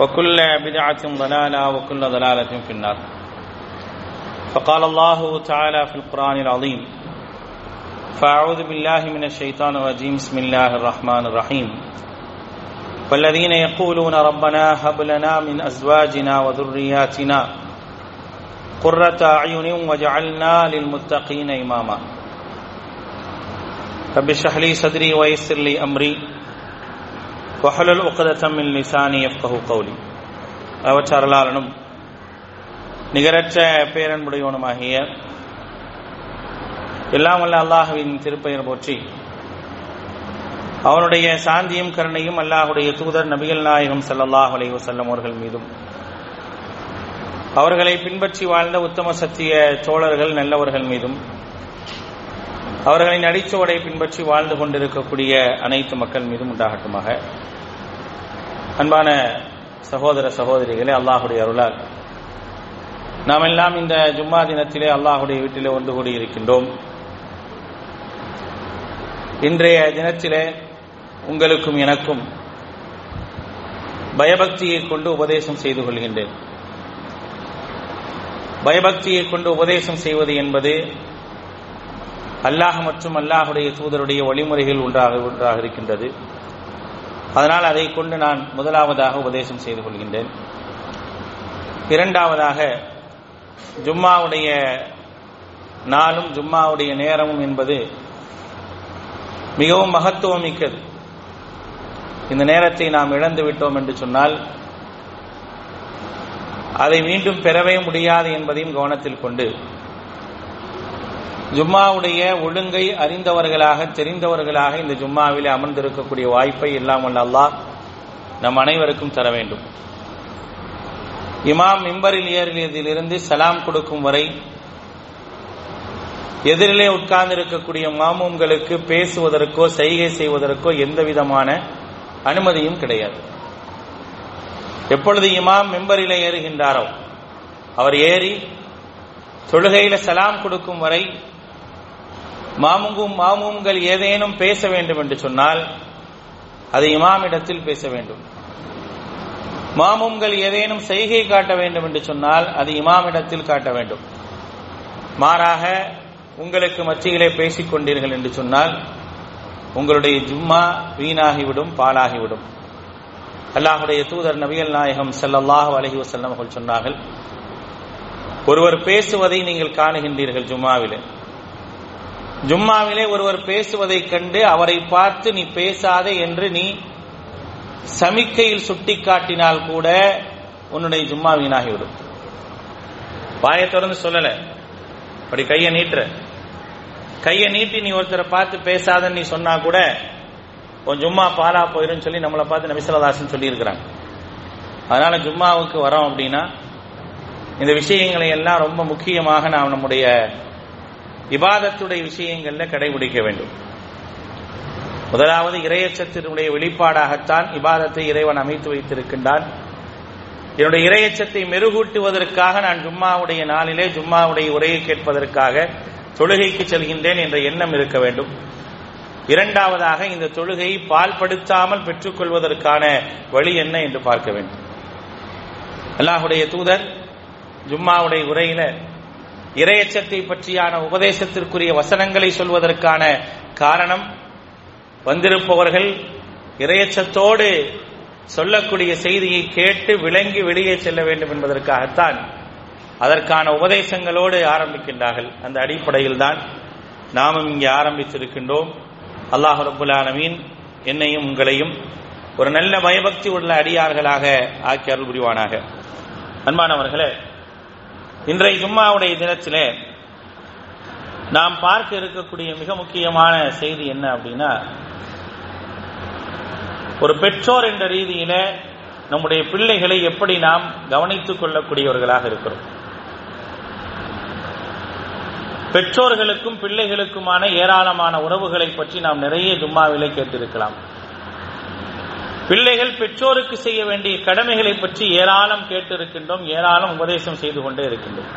وكل بدعة ضلالة وكل ضلالة في النار. فقال الله تعالى في القرآن العظيم فأعوذ بالله من الشيطان الرجيم بسم الله الرحمن الرحيم. والذين يقولون ربنا هب لنا من أزواجنا وذرياتنا قرة أعين وجعلنا للمتقين إماما. رب اشرح لي صدري ويسر لي أمري. வஹலுல் உக்கதத்தம் மின் லிசானி எஃப்கஹு கௌலி அவற்றரலாளனும் நிகரற்ற பேரன்புடையவனுமாகிய எல்லாம் வல்ல அல்லாஹுவின் திருப்பெயர் போற்றி அவனுடைய சாந்தியும் கருணையும் அல்லாஹுடைய தூதர் நபிகள் நாயகம் சல்லாஹ் அலைஹு செல்லம் அவர்கள் மீதும். அவர்களை பின்பற்றி வாழ்ந்த உத்தம சத்திய தோழர்கள் நல்லவர்கள் மீதும் அவர்களின் அடிச்சுவடை பின்பற்றி வாழ்ந்து கொண்டிருக்கக்கூடிய அனைத்து மக்கள் மீதும் உண்டாகட்டுமாக. அன்பான சகோதர சகோதரிகளே அல்லாஹுடைய அருளால். நாம் எல்லாம் இந்த ஜும்மா தினத்திலே அல்லாஹுடைய வீட்டிலே ஒன்று கூடி இருக்கின்றோம். இன்றைய தினத்திலே உங்களுக்கும் எனக்கும் பயபக்தியை கொண்டு உபதேசம் செய்து கொள்கின்றேன். பயபக்தியை கொண்டு உபதேசம் செய்வது என்பது அல்லாஹ் மற்றும் அல்லாஹுடைய தூதருடைய வழிமுறைகள் ஒன்றாக ஒன்றாக இருக்கின்றது. அதனால் அதை கொண்டு நான் முதலாவதாக உபதேசம் செய்து கொள்கின்றேன். இரண்டாவதாக ஜும்மாவுடைய நாளும் ஜும்மாவுடைய நேரமும் என்பது மிகவும் மகத்துவம் மிக்கது இந்த நேரத்தை நாம் இழந்து விட்டோம் என்று சொன்னால் அதை மீண்டும் பெறவே முடியாது என்பதையும் கவனத்தில் கொண்டு ஜும்மாவுடைய ஒழுங்கை அறிந்தவர்களாக தெரிந்தவர்களாக இந்த ஜும்மாவில் அமர்ந்திருக்கக்கூடிய வாய்ப்பை இல்லாமல் வல்ல அல்லாஹ் நம் அனைவருக்கும் தர வேண்டும். இமாம் மிம்பரில் ஏறியதிலிருந்து சலாம் கொடுக்கும் வரை எதிரிலே உட்கார்ந்து இருக்கக்கூடிய மாமூம்களுக்கு பேசுவதற்கோ செய்கை செய்வதற்கோ எந்த விதமான அனுமதியும் கிடையாது. எப்பொழுது இமாம் மெம்பரில் ஏறுகின்றாரோ அவர் ஏறி தொழுகையில சலாம் கொடுக்கும் வரை மாமுங்கும் மாமுங்கள் ஏதேனும் பேச வேண்டும் என்று சொன்னால் அதை இமாமிடத்தில் பேச வேண்டும். மாமுங்கள் ஏதேனும் செய்கை காட்ட வேண்டும் என்று சொன்னால் அது இமாமிடத்தில் காட்ட வேண்டும். மாறாக உங்களுக்கு மத்தியிலே பேசிக் கொண்டீர்கள் என்று சொன்னால் உங்களுடைய ஜும்மா வீணாகிவிடும் பாலாகிவிடும் அல்லாஹுடைய தூதர் நபிகள் நாயகம் செல்லல்லாஹு அலஹி வசல்லம் அவர்கள் சொன்னார்கள் ஒருவர் பேசுவதை நீங்கள் காணுகின்றீர்கள் ஜும்மாவிலே. ஜும்மாவிலே ஒருவர் பேசுவதைக் கண்டு அவரை பார்த்து நீ பேசாதே என்று நீ சமிக்கையில் சுட்டி காட்டினால் கூட உன்னுடைய ஜும்மா வீணாகிவிடும். வாயை திறந்து சொல்லல. அப்படி கையை நீட்டுற. கையை நீட்டி நீ ஒருத்தரை பார்த்து பேசாதன்னு நீ சொன்னா கூட உன் ஜும்மா பாலா போயிரும் சொல்லி நம்மளை பார்த்து நபிசல்லாசன் சொல்லியிருக்கிறாங்க. அதனால ஜும்மாவுக்கு வரோம் அப்படின்னா இந்த விஷயங்களை எல்லாம் ரொம்ப முக்கியமாக நாம் நம்முடைய இபாதத்துடைய விஷயங்கள்ல கடைபிடிக்க வேண்டும். முதலாவது இரையச்சத்தினுடைய வெளிப்பாடாகத்தான் இபாதத்தை இறைவன் அமைத்து வைத்திருக்கின்றான். என்னுடைய இரையச்சத்தை மெருகூட்டுவதற்காக நான் ஜும்மாவுடைய நாளிலே ஜும்மாவுடைய உரையை கேட்பதற்காக தொழுகைக்கு செல்கின்றேன் என்ற எண்ணம் இருக்க வேண்டும். இரண்டாவதாக இந்த தொழுகையை பால்படுத்தாமல் பெற்றுக்கொள்வதற்கான வழி என்ன என்று பார்க்க வேண்டும். அல்லாஹுடைய தூதர் ஜும்மாவுடைய உரையில இரையச்சத்தை பற்றியான உபதேசத்திற்குரிய வசனங்களை சொல்வதற்கான காரணம் வந்திருப்பவர்கள் இரையச்சத்தோடு சொல்லக்கூடிய செய்தியை கேட்டு விளங்கி வெளியே செல்ல வேண்டும் என்பதற்காகத்தான் அதற்கான உபதேசங்களோடு ஆரம்பிக்கின்றார்கள். அந்த அடிப்படையில் தான் நாமும் இங்கே ஆரம்பித்திருக்கின்றோம். அல்லாஹ் ரபுல் என்னையும் உங்களையும் ஒரு நல்ல பயபக்தி உள்ள அடியார்களாக ஆக்கி அருள் புரிவானாக. அன்பானவர்களே இன்றைய ஜும்மாவுடைய தினத்திலே நாம் பார்க்க இருக்கக்கூடிய மிக முக்கியமான செய்தி என்ன அப்படின்னா ஒரு பெற்றோர் என்ற ரீதியில நம்முடைய பிள்ளைகளை எப்படி நாம் கவனித்துக் கொள்ளக்கூடியவர்களாக இருக்கிறோம். பெற்றோர்களுக்கும் பிள்ளைகளுக்குமான ஏராளமான உறவுகளை பற்றி நாம் நிறைய ஜும்மாவிலே கேட்டிருக்கலாம். பிள்ளைகள் பெற்றோருக்கு செய்ய வேண்டிய கடமைகளை பற்றி ஏராளம் கேட்டிருக்கின்றோம் ஏராளம் உபதேசம் செய்து கொண்டே இருக்கின்றோம்.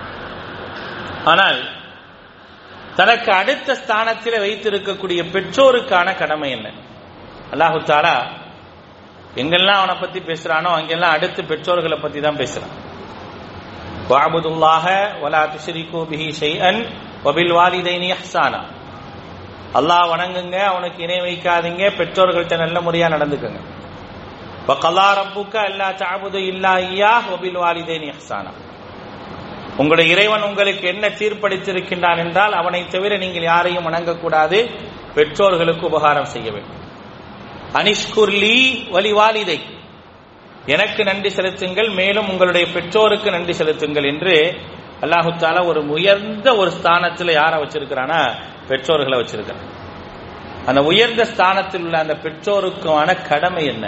ஆனால் தனக்கு அடுத்த ஸ்தானத்தில் வைத்திருக்கக்கூடிய பெற்றோருக்கான கடமை என்ன? அல்லாஹு தாலா எங்கெல்லாம் அவனை பத்தி பேசுறானோ அங்கெல்லாம் அடுத்து பெற்றோர்களை பத்தி தான் பேசுறான். வாபுதுல்லாஹ வலா துஷரிகு பிஹி ஷைஅன் வபில் வாலிதைனி அல்லாஹ் வணங்குங்க அவனுக்கு இணை வைக்காதீங்க பெற்றோர்கள்ட்ட நல்ல முறையா நடந்துக்கங்க. வகல்லா ரப்புக்க அல்லா தஅபுது இல்லா இய்யாஹ் வபில் வாலிதைனி அஹ்சானா உங்களுடைய இறைவன் உங்களுக்கு என்ன தீர்ப்பளித்திருக்கின்றான் என்றால் அவனை தவிர நீங்கள் யாரையும் வணங்கக்கூடாது. பெற்றோர்களுக்கு உபகாரம் செய்ய வேண்டும். அனிஷ்குர்லி வலிவாலிதை எனக்கு நன்றி செலுத்துங்கள் மேலும் உங்களுடைய பெற்றோருக்கு நன்றி செலுத்துங்கள் என்று அல்லாஹு தாலா ஒரு உயர்ந்த ஒரு ஸ்தானத்தில் யாரை வச்சிருக்கிறானா பெற்றோர்களை வச்சிருக்கிறான் அந்த உயர்ந்த ஸ்தானத்தில் உள்ள அந்த பெற்றோருக்கான கடமை என்ன?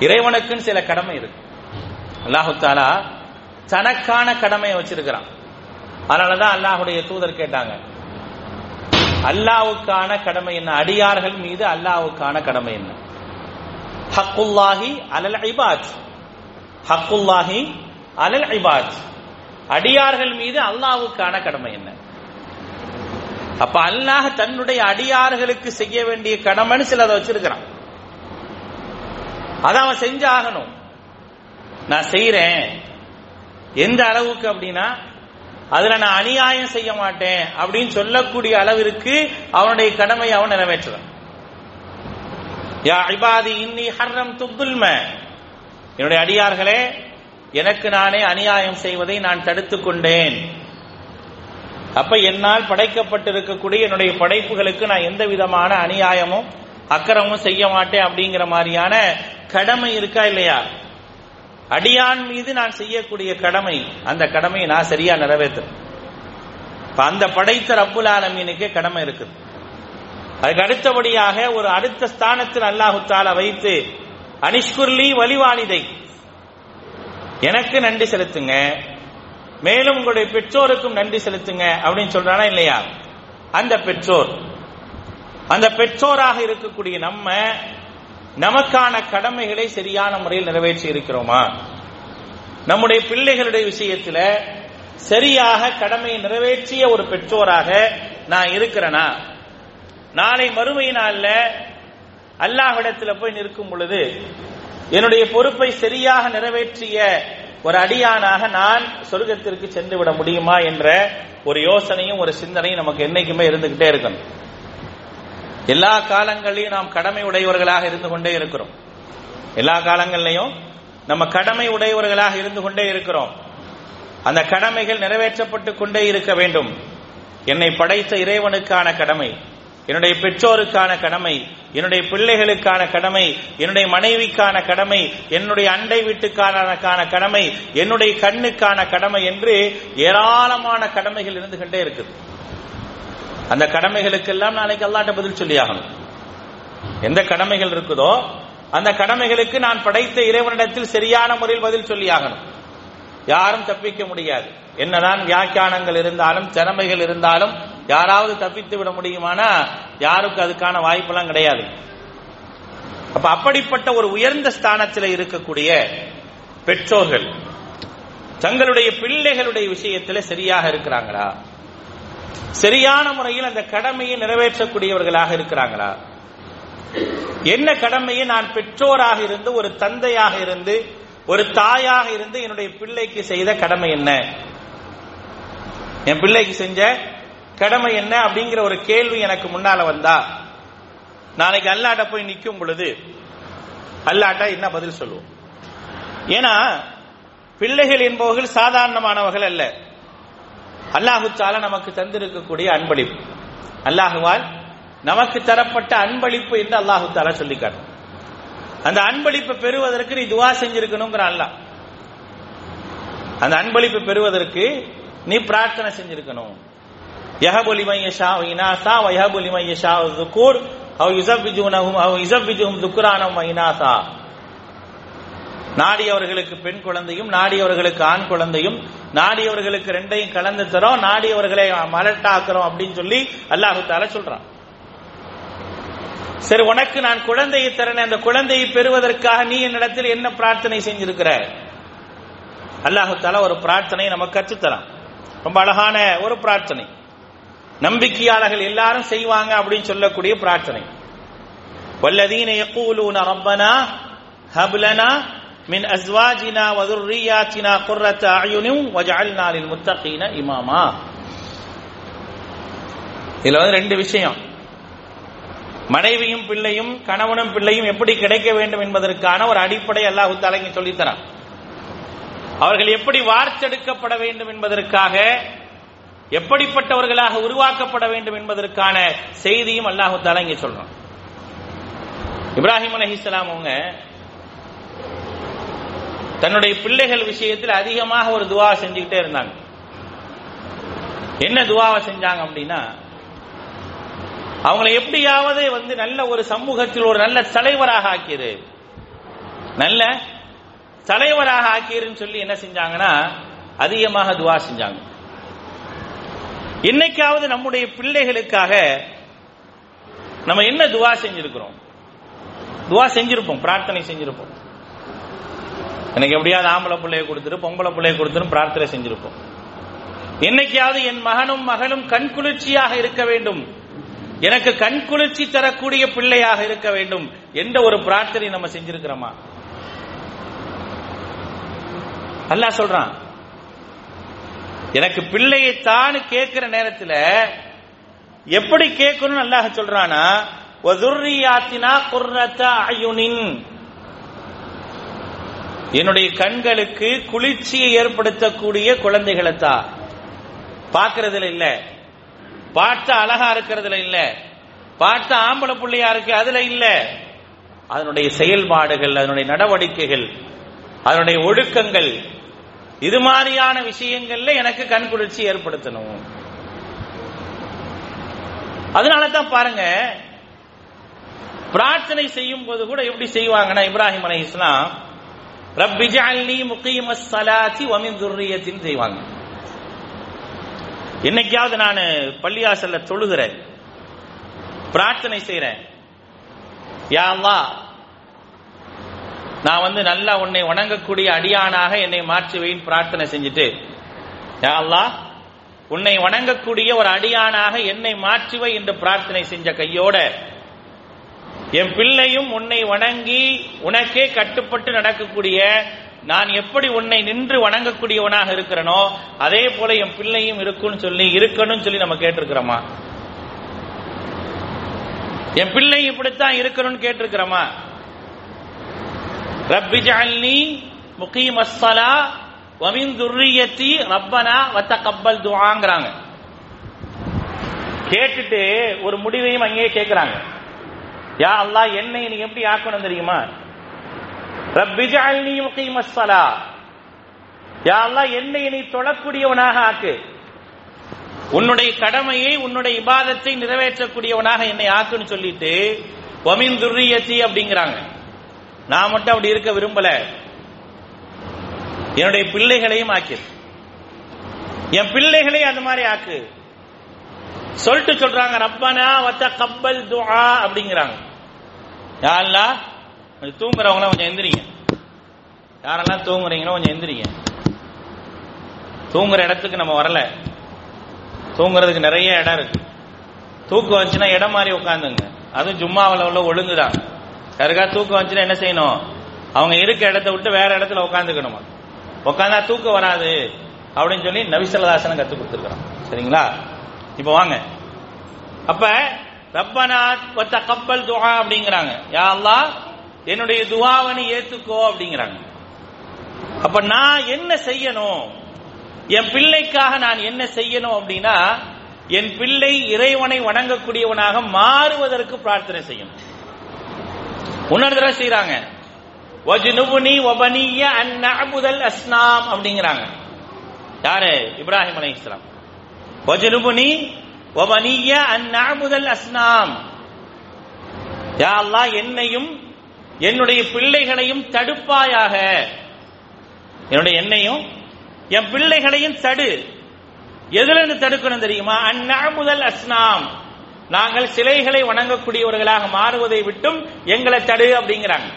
இறைவனுக்குன்னு சில கடமை இருக்கு. அல்லாஹு தாலா தனக்கான கடமையை வச்சிருக்கிறான். அதனாலதான் அல்லாஹுடைய தூதர் கேட்டாங்க. அல்லாவுக்கான கடமை என்ன? அடியார்கள் மீது அல்லாவுக்கான கடமை என்ன? ஹக்குல்லாஹி அலல் ஐபாத் ஹக்குல்லாஹி அலல் ஐபாத் அடியார்கள் மீது அல்லாவுக்கான கடமை என்ன? அப்ப அல்லாஹ் தன்னுடைய அடியார்களுக்கு செய்ய வேண்டிய கடமைன்னு சிலதை வச்சிருக்கிறான். அதை அவன் செஞ்சாகணும். நான் செய்யறேன் எந்த அளவுக்கு அப்படின்னா அதுல நான் அநியாயம் செய்ய மாட்டேன் அப்படின்னு சொல்லக்கூடிய அளவிற்கு அவனுடைய கடமையை அவன் நிறைவேற்றுறான் யா இபாதி இன்னி ஹர்ரம் துல்ம என்னுடைய அடியார்களே எனக்கு நானே அநியாயம் செய்வதை நான் தடுத்துக் கொண்டேன். அப்ப என்னால் படைக்கப்பட்டிருக்கக்கூடிய என்னுடைய படைப்புகளுக்கு நான் எந்த விதமான அநியாயமும் அக்கறமும் செய்ய மாட்டேன் அப்படிங்கிற மாதிரியான கடமை இருக்கா இல்லையா? அடியான் மீது நான் செய்யக்கூடிய கடமை அந்த கடமையை நான் சரியா நிறைவேற்றுறேன் அந்த படைத்த ரப்புல் ஆலமீனுக்கே கடமை இருக்குது. அதுக்கு அடுத்தபடியாக ஒரு அடுத்த ஸ்தானத்தில் அல்லாஹுத்தால வைத்து அனிஷ்குர்லி வலிவானிதை எனக்கு நன்றி செலுத்துங்க மேலும் உங்களுடைய பெற்றோருக்கும் நன்றி செலுத்துங்க அப்படின்னு சொல்றானா இல்லையா? அந்த பெற்றோர். அந்த பெற்றோராக இருக்கக்கூடிய நம்ம நமக்கான கடமைகளை சரியான முறையில் நிறைவேற்றி இருக்கிறோமா? நம்முடைய பிள்ளைகளுடைய விஷயத்துல சரியாக கடமையை நிறைவேற்றிய ஒரு பெற்றோராக நான் இருக்கிறேனா? நாளை மறுமை நாள்ல அல்லாஹ்விடத்துல போய் நிற்கும் பொழுது என்னுடைய பொறுப்பை சரியாக நிறைவேற்றிய ஒரு அடியானாக நான் சொர்க்கத்திற்கு சென்று விட முடியுமா என்ற ஒரு யோசனையும் ஒரு சிந்தனையும் நமக்கு என்னைக்குமே இருந்துகிட்டே இருக்கணும். எல்லா காலங்களையும் நாம் கடமை உடையவர்களாக இருந்து கொண்டே இருக்கிறோம். எல்லா காலங்கள்லையும் நம்ம கடமை உடையவர்களாக இருந்து கொண்டே இருக்கிறோம். அந்த கடமைகள் நிறைவேற்றப்பட்டு கொண்டே இருக்க வேண்டும். என்னை படைத்த இறைவனுக்கான கடமை என்னுடைய பெற்றோருக்கான கடமை என்னுடைய பிள்ளைகளுக்கான கடமை என்னுடைய மனைவிக்கான கடமை என்னுடைய அண்டை வீட்டுக்கான கடமை என்னுடைய கண்ணுக்கான கடமை என்று ஏராளமான கடமைகள் இருந்து கொண்டே இருக்குது. அந்த கடமைகளுக்கெல்லாம் நாளைக்கு அல்லாட்ட பதில் சொல்லியாகணும். எந்த கடமைகள் இருக்குதோ அந்த கடமைகளுக்கு நான் படைத்த இறைவனிடத்தில் சரியான முறையில் பதில் சொல்லியாகணும். யாரும் தப்பிக்க முடியாது. என்னதான் வியாக்கியானங்கள் இருந்தாலும் திறமைகள் இருந்தாலும் யாராவது தப்பித்து விட முடியுமானா யாருக்கு அதுக்கான வாய்ப்பெல்லாம் கிடையாது. அப்ப அப்படிப்பட்ட ஒரு உயர்ந்த ஸ்தானத்தில் இருக்கக்கூடிய பெற்றோர்கள் தங்களுடைய பிள்ளைகளுடைய விஷயத்தில் சரியாக இருக்கிறாங்களா? சரியான முறையில் அந்த கடமையை நிறைவேற்றக்கூடியவர்களாக இருக்கிறாங்களா? என்ன கடமையை நான் பெற்றோராக இருந்து ஒரு தந்தையாக இருந்து ஒரு தாயாக இருந்து என்னுடைய பிள்ளைக்கு செய்த கடமை என்ன? என் பிள்ளைக்கு செஞ்ச கடமை என்ன அப்படிங்கிற ஒரு கேள்வி எனக்கு முன்னால வந்தா நாளைக்கு அல்லாட்ட போய் நிற்கும் பொழுது அல்லாட்டா என்ன பதில் சொல்லுவோம்? ஏன்னா பிள்ளைகள் என்பவர்கள் சாதாரணமானவர்கள் அல்ல. அல்லாஹுத்தால நமக்கு தந்திருக்கக்கூடிய அன்பளிப்பு. அல்லாஹுவால் நமக்கு தரப்பட்ட அன்பளிப்பு என்று அல்லாஹு தால சொல்லிக்காட்டும் அந்த அன்பளிப்பு பெறுவதற்கு நீ துவா செஞ்சிருக்கணுங்கிற அல்லாஹ் அந்த அன்பளிப்பு பெறுவதற்கு நீ பிரார்த்தனை செஞ்சிருக்கணும். யஹபுலி மையஷா இனாசா வயஹபுலி மையஷா துக்கூர் அவ் யுசப்பிஜுனஹும் அவ் யுசப்பிஜுஹும் துக்குரானம் வைனாசா நாடியவர்களுக்கு பெண் குழந்தையும் நாடியவர்களுக்கு ஆண் குழந்தையும் நாடியவர்களுக்கு ரெண்டையும் கலந்து தரோம் நாடியவர்களை மலட்டாக்குறோம் அப்படின்னு சொல்லி அல்லாஹு தால சொல்றான். சரி உனக்கு நான் குழந்தையை தரேன் அந்த குழந்தையை பெறுவதற்காக நீ என்னிடத்தில் என்ன பிரார்த்தனை செஞ்சிருக்கிற? அல்லாஹு தால ஒரு பிரார்த்தனை நமக்கு கற்றுத்தரான். ரொம்ப அழகான ஒரு பிரார்த்தனை. நம்பிக்கையாளர்கள் எல்லாரும் செய்வாங்க அப்படின்னு சொல்லக்கூடிய பிரார்த்தனை. வல்லதீன யக்கூலூன ரப்பனா ஹப்லனா மின் அஸ்வாஜினா வதுர்ரியாத்தினா குர்ரத்த அயுனும் வஜஅல்னா லில் முத்தகீன இமாமா. இதுல வந்து ரெண்டு விஷயம். மனைவியும் பிள்ளையும் கணவனும் பிள்ளையும் எப்படி கிடைக்க வேண்டும் என்பதற்கான ஒரு அடிப்படை அல்லாஹு தலைங்க சொல்லித்தரான். அவர்கள் எப்படி வார்த்தெடுக்கப்பட வேண்டும் என்பதற்காக எப்படிப்பட்டவர்களாக உருவாக்கப்பட வேண்டும் என்பதற்கான செய்தியும் அல்லாஹு தலைங்க இங்க சொல்றான். இப்ராஹிம் அலஹிஸ்லாம் அவங்க தன்னுடைய பிள்ளைகள் விஷயத்தில் அதிகமாக ஒரு துவா செஞ்சுக்கிட்டே இருந்தாங்க. என்ன துவாவை செஞ்சாங்க அப்படின்னா அவங்களை எப்படியாவது வந்து நல்ல ஒரு சமூகத்தில் ஒரு நல்ல தலைவராக ஆக்கியது நல்ல தலைவராக ஆக்கியதுன்னு சொல்லி என்ன செஞ்சாங்கன்னா அதிகமாக துவா செஞ்சாங்க. என்னைக்காவது நம்முடைய பிள்ளைகளுக்காக நம்ம என்ன துவா செஞ்சிருக்கிறோம்? துவா செஞ்சிருப்போம் பிரார்த்தனை செஞ்சிருப்போம். எனக்கு எப்படியாவது ஆம்பளை பிள்ளைய கொடுத்துட்டு பொம்பளை பிள்ளைய கொடுத்துட்டு பிரார்த்தனை செஞ்சிருப்போம். என்னைக்காவது என் மகனும் மகளும் கண் குளிர்ச்சியாக இருக்க வேண்டும். எனக்கு கண் குளிர்ச்சி தரக்கூடிய பிள்ளையாக இருக்க வேண்டும். என்ற ஒரு பிரார்த்தனை நம்ம செஞ்சிருக்கிறோமா? அல்லாஹ் சொல்றான் எனக்கு பிள்ளையை தான் கேட்கிற நேரத்தில் எப்படி கேட்கணும்னு அல்லாஹ் சொல்றானா வதுர்ரியாத்தினா குர்ரத்த அயுனின். என்னுடைய கண்களுக்கு குளிர்ச்சியை ஏற்படுத்தக்கூடிய குழந்தைகளை தான் பார்க்கறதுல இல்ல. பார்த்த அழகா இருக்கிறதுல இல்ல. பார்த்த ஆம்பளை பிள்ளையா இருக்கு அதுல இல்ல. அதனுடைய செயல்பாடுகள் அதனுடைய நடவடிக்கைகள் அதனுடைய ஒழுக்கங்கள் இது மாதிரியான விஷயங்கள்ல எனக்கு கண் குளிர்ச்சி ஏற்படுத்தணும். அதனால தான் பாருங்க பிரார்த்தனை செய்யும் போது கூட எப்படி செய்வாங்கன்னா இப்ராஹிம் அலை இஸ்லாம் ரப்பி ஜஅல்லி முகீம ஸலாத்தி வ மின் துர்ரியத்தின் செய்வாங்க. என்னைக்காவது நான் பள்ளியாசல்ல தொழுகிறேன் பிரார்த்தனை செய்கிறேன் யா அல்லாஹ் நான் வந்து நல்லா உன்னை வணங்கக்கூடிய அடியானாக என்னை மாற்றுவேன் பிரார்த்தனை செஞ்சுட்டு. யா அல்லாஹ் உன்னை வணங்கக்கூடிய ஒரு அடியானாக என்னை மாற்றுவை என்று பிரார்த்தனை செஞ்ச கையோட என் பிள்ளையும் உன்னை வணங்கி உனக்கே கட்டுப்பட்டு நடக்கக்கூடிய நான் எப்படி உன்னை நின்று வணங்கக்கூடியவனாக இருக்கிறனோ அதே போல என் பிள்ளையும் இருக்குன்னு சொல்லி இருக்கணும்னு சொல்லி நம்ம கேட்டிருக்கிறோமா? என் பிள்ளை இப்படித்தான் இருக்கணும்னு கேட்டிருக்கிறோமா? ரப்பி ஜஅல்னி முகி ஸலா வமின் துர்ரியத்தி ரப்பனா வத்தகப்பல் துவாங்கிறாங்க கேட்டுட்டு ஒரு முடிவையும் அங்கேயே கேட்கிறாங்க யா அல்லாஹ் என்னை நீ எப்படி ஆக்கணும் தெரியுமா? ரப்பி ஜஅல்னி முகீமஸ் யா அல்லாஹ் என்னை நீ தொழக்கூடியவனாக ஆக்கு. உன்னுடைய கடமையை உன்னுடைய இபாதத்தை நிறைவேற்றக்கூடியவனாக என்னை ஆக்குன்னு சொல்லிட்டு ஒமின் துர்ரியத்தி அப்படிங்கிறாங்க. நான் மட்டும் அப்படி இருக்க விரும்பல. என்னுடைய பிள்ளைகளையும் ஆக்கு. என் பிள்ளைகளை அந்த மாதிரி ஆக்கு. சொல்லிட்டு சொல்றாங்க ரப்பனா வத்த கப்பல் துஆ அப்படிங்கிறாங்க. யாரெல்லாம்? கொஞ்சம் தூங்குறவங்களாம் கொஞ்சம் எந்திரிங்க. யாரெல்லாம் தூங்குறீங்களோ கொஞ்சம் எந்திரிங்க. தூங்குற இடத்துக்கு நம்ம வரல. தூங்குறதுக்கு நிறைய இடம் இருக்கு. தூக்கம் வந்துச்சுன்னா இடம் மாதிரி உட்காந்துங்க. அதுவும் ஜும்மாவில் உள்ள ஒழுங்குதான். யாருக்கா தூக்கம் வந்துச்சுன்னா என்ன செய்யணும்? அவங்க இருக்க இடத்த விட்டு வேற இடத்துல உட்காந்துக்கணுமா? உட்காந்தா தூக்கம் வராது அப்படின்னு சொல்லி நவிசலதாசனை கத்து கொடுத்துருக்கான் சரிங்களா? இப்போ வாங்க. அப்ப ரப்பனா கப்பல் துவா அப்படிங்கிறாங்க. யா என்னுடைய துவாவனை ஏத்துக்கோ அப்படிங்கிறாங்க. அப்ப நான் என்ன செய்யணும்? என் பிள்ளைக்காக நான் என்ன செய்யணும் அப்படின்னா என் பிள்ளை இறைவனை வணங்கக்கூடியவனாக மாறுவதற்கு பிரார்த்தனை செய்யணும். இன்னொரு செய்யறாங்க வஜ்னுபுனி வபனிய அந்நபுதல் அஸ்னாம் அப்படிங்கிறாங்க. யாரு? இப்ராஹிம் அலை இஸ்லாம் வஜ்னுபுனி வபனிய அந்நபுதல் அஸ்னாம். யா என்னையும் என்னுடைய பிள்ளைகளையும் தடுப்பாயாக. என்னுடைய என்னையும் என் பிள்ளைகளையும் தடு. எதுல தடுக்கணும் தெரியுமா? அந்நாமுதல் அஸ்னாம். நாங்கள் சிலைகளை வணங்கக்கூடியவர்களாக மாறுவதை விட்டும் எங்களை தடு அப்படிங்கிறாங்க.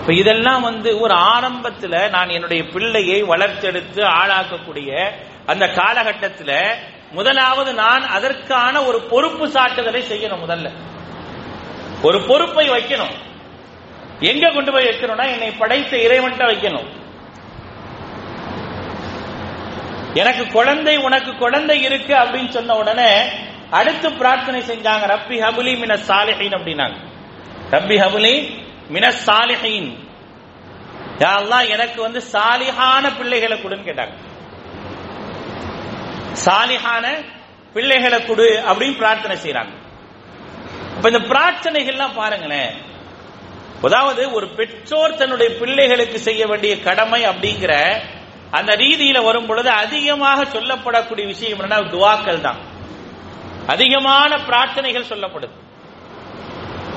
இப்ப இதெல்லாம் வந்து ஒரு ஆரம்பத்துல நான் என்னுடைய பிள்ளையை வளர்த்தெடுத்து ஆளாக்கக்கூடிய அந்த காலகட்டத்துல முதலாவது நான் அதற்கான ஒரு பொறுப்பு சாட்டுதலை செய்யணும் முதல்ல. ஒரு பொறுப்பை வைக்கணும். எங்க கொண்டு போய் வைக்கணும்னா என்னை படைத்த இறைவன்ட்ட வைக்கணும். எனக்கு குழந்தை உனக்கு குழந்தை இருக்கு அப்படின்னு சொன்ன உடனே அடுத்து பிரார்த்தனை செஞ்சாங்க ரப்பி ஹபுலி மின சாலிஹின் அப்படின்னாங்க. ரப்பி ஹபுலி மின சாலிஹின். யாரெல்லாம் எனக்கு வந்து சாலிஹான பிள்ளைகளை கொடுன்னு கேட்டாங்க. சாலிஹான பிள்ளைகளை கொடு அப்படின்னு பிரார்த்தனை செய்யறாங்க இப்ப இந்த பிரார்த்தனைகள்லாம் பாருங்களேன். அதாவது ஒரு பெற்றோர் தன்னுடைய பிள்ளைகளுக்கு செய்ய வேண்டிய கடமை அப்படிங்கிற அந்த ரீதியில வரும் பொழுது அதிகமாக சொல்லப்படக்கூடிய விஷயம் என்னன்னா துவாக்கள் தான். அதிகமான பிரார்த்தனைகள் சொல்லப்படுது.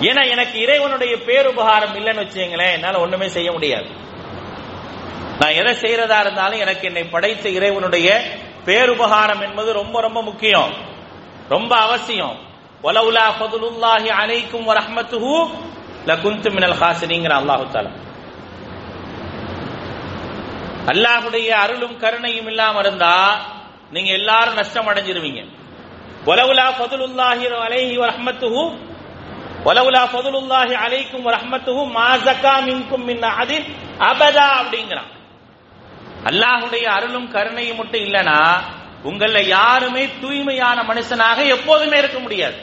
ஏன்னா எனக்கு இறைவனுடைய பேருபகாரம் இல்லைன்னு வச்சுங்களேன் என்னால ஒண்ணுமே செய்ய முடியாது. நான் எதை செய்யறதா இருந்தாலும் எனக்கு என்னை படைத்த இறைவனுடைய பேருபகாரம் என்பது ரொம்ப ரொம்ப முக்கியம். ரொம்ப அவசியம். ஒலவுலா ஃபதுலுல்லாஹி அலைக்கும் வரஹ்மத்துஹு லகுந்து மினல் ஹாசினிங்கிற அல்லாஹு தாலா அல்லாஹுடைய அருளும் கருணையும் இல்லாம இருந்தா நீங்க எல்லாரும் நஷ்டம் அடைஞ்சிருவீங்க. ஒலவுலா ஃபதுலுல்லாஹி அலைஹி வரஹ்மத்துஹு ஒலவுலா ஃபதுலுல்லாஹி அலைக்கும் வரஹ்மத்துஹு மா ஜக்கா மின்கும் மின் அஹதின் அபதா அப்படிங்கிறான். அல்லாஹுடைய அருளும் கருணையும் மட்டும் இல்லனா உங்கள யாருமே தூய்மையான மனுஷனாக எப்போதுமே இருக்க முடியாது.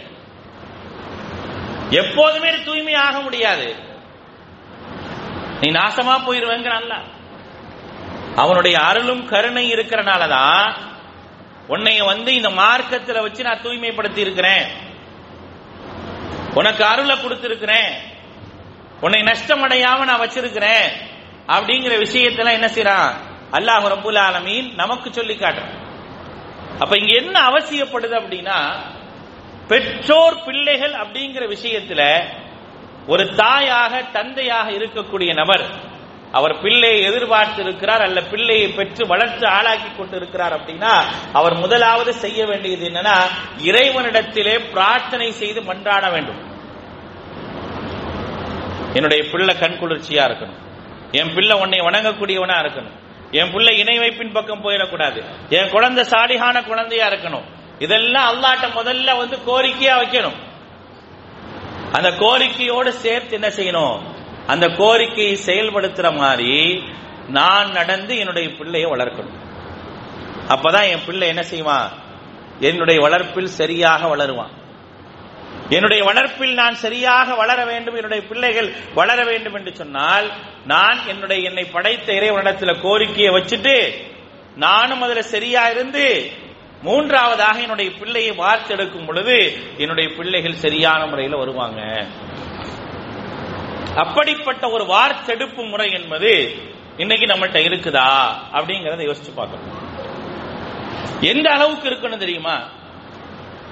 எப்போதுமே தூய்மையாக முடியாது. நீ நாசமா போயிருவேங்கிறான்ல அவனுடைய அருளும் கருணை இருக்கிறனாலதான் உன்னைய வந்து இந்த மார்க்கத்துல வச்சு நான் தூய்மைப்படுத்தி இருக்கிறேன் உனக்கு அருளை கொடுத்திருக்கிறேன். உன்னை நஷ்டம் அடையாம நான் வச்சிருக்கிறேன். அப்படிங்கிற விஷயத்தெல்லாம் என்ன செய்யறான் அல்லாஹ் ரபுல் ஆலமீன் நமக்கு சொல்லி காட்டுறான். அப்ப இங்க என்ன அவசியப்படுது அப்படின்னா பெற்றோர் பிள்ளைகள் அப்படிங்கிற விஷயத்துல ஒரு தாயாக தந்தையாக இருக்கக்கூடிய நபர் அவர் பிள்ளையை எதிர்பார்த்து இருக்கிறார் அல்ல பிள்ளையை பெற்று வளர்த்து ஆளாக்கி கொண்டு இருக்கிறார் அப்படின்னா அவர் முதலாவது செய்ய வேண்டியது என்னன்னா இறைவனிடத்திலே பிரார்த்தனை செய்து மன்றாட வேண்டும். என்னுடைய பிள்ளை கண் குளிர்ச்சியா இருக்கணும். என் பிள்ளை உன்னை வணங்கக்கூடியவனா இருக்கணும். என் பிள்ளை இணை வைப்பின் பக்கம் போயிடக்கூடாது. என் குழந்தை சாலிகான குழந்தையா இருக்கணும். இதெல்லாம் அல்லாட்ட முதல்ல வந்து கோரிக்கையா வைக்கணும். அந்த கோரிக்கையோடு சேர்த்து என்ன செய்யணும்? அந்த கோரிக்கையை செயல்படுத்துற மாதிரி நான் நடந்து என்னுடைய பிள்ளையை வளர்க்கணும். அப்பதான் என் பிள்ளை என்ன செய்வான்? என்னுடைய வளர்ப்பில் சரியாக வளருவான். என்னுடைய வளர்ப்பில் நான் சரியாக வளர வேண்டும் என்னுடைய பிள்ளைகள் வளர வேண்டும் என்று சொன்னால் நான் என்னுடைய என்னை படைத்த இறைவனிடத்தில் கோரிக்கையை வச்சுட்டு நானும் அதுல சரியா இருந்து மூன்றாவதாக என்னுடைய பிள்ளையை வார்த்தெடுக்கும் பொழுது என்னுடைய பிள்ளைகள் சரியான முறையில் வருவாங்க. அப்படிப்பட்ட ஒரு வார்த்தெடுப்பு முறை என்பது இன்னைக்கு நம்மகிட்ட இருக்குதா? அப்படிங்கறத யோசிச்சு பார்க்கணும். எந்த அளவுக்கு இருக்கணும் தெரியுமா?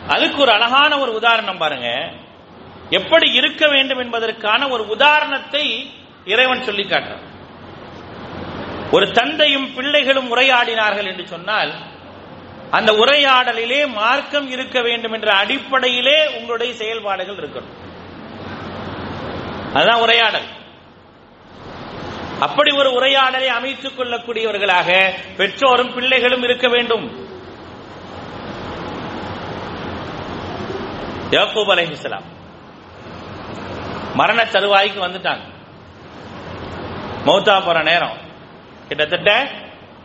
அதுக்கு ஒரு அழகான ஒரு உதாரணம் பாருங்க. எப்படி இருக்க வேண்டும் என்பதற்கான ஒரு உதாரணத்தை இறைவன் சொல்லி காட்டுறான். ஒரு தந்தையும் பிள்ளைகளும் உரையாடினார்கள் என்று சொன்னால் அந்த உரையாடலிலே மார்க்கம் இருக்க வேண்டும் என்ற அடிப்படையிலே உங்களுடைய செயல்பாடுகள் இருக்கணும். அதுதான் உரையாடல். அப்படி ஒரு உரையாடலை அமைத்துக் கொள்ளக்கூடியவர்களாக பெற்றோரும் பிள்ளைகளும் இருக்க வேண்டும். யாக்கூப் அலைஹிஸ்ஸலாம் மரண தருவாய்க்கு வந்துட்டாங்க. மௌத்தா போற நேரம். கிட்டத்தட்ட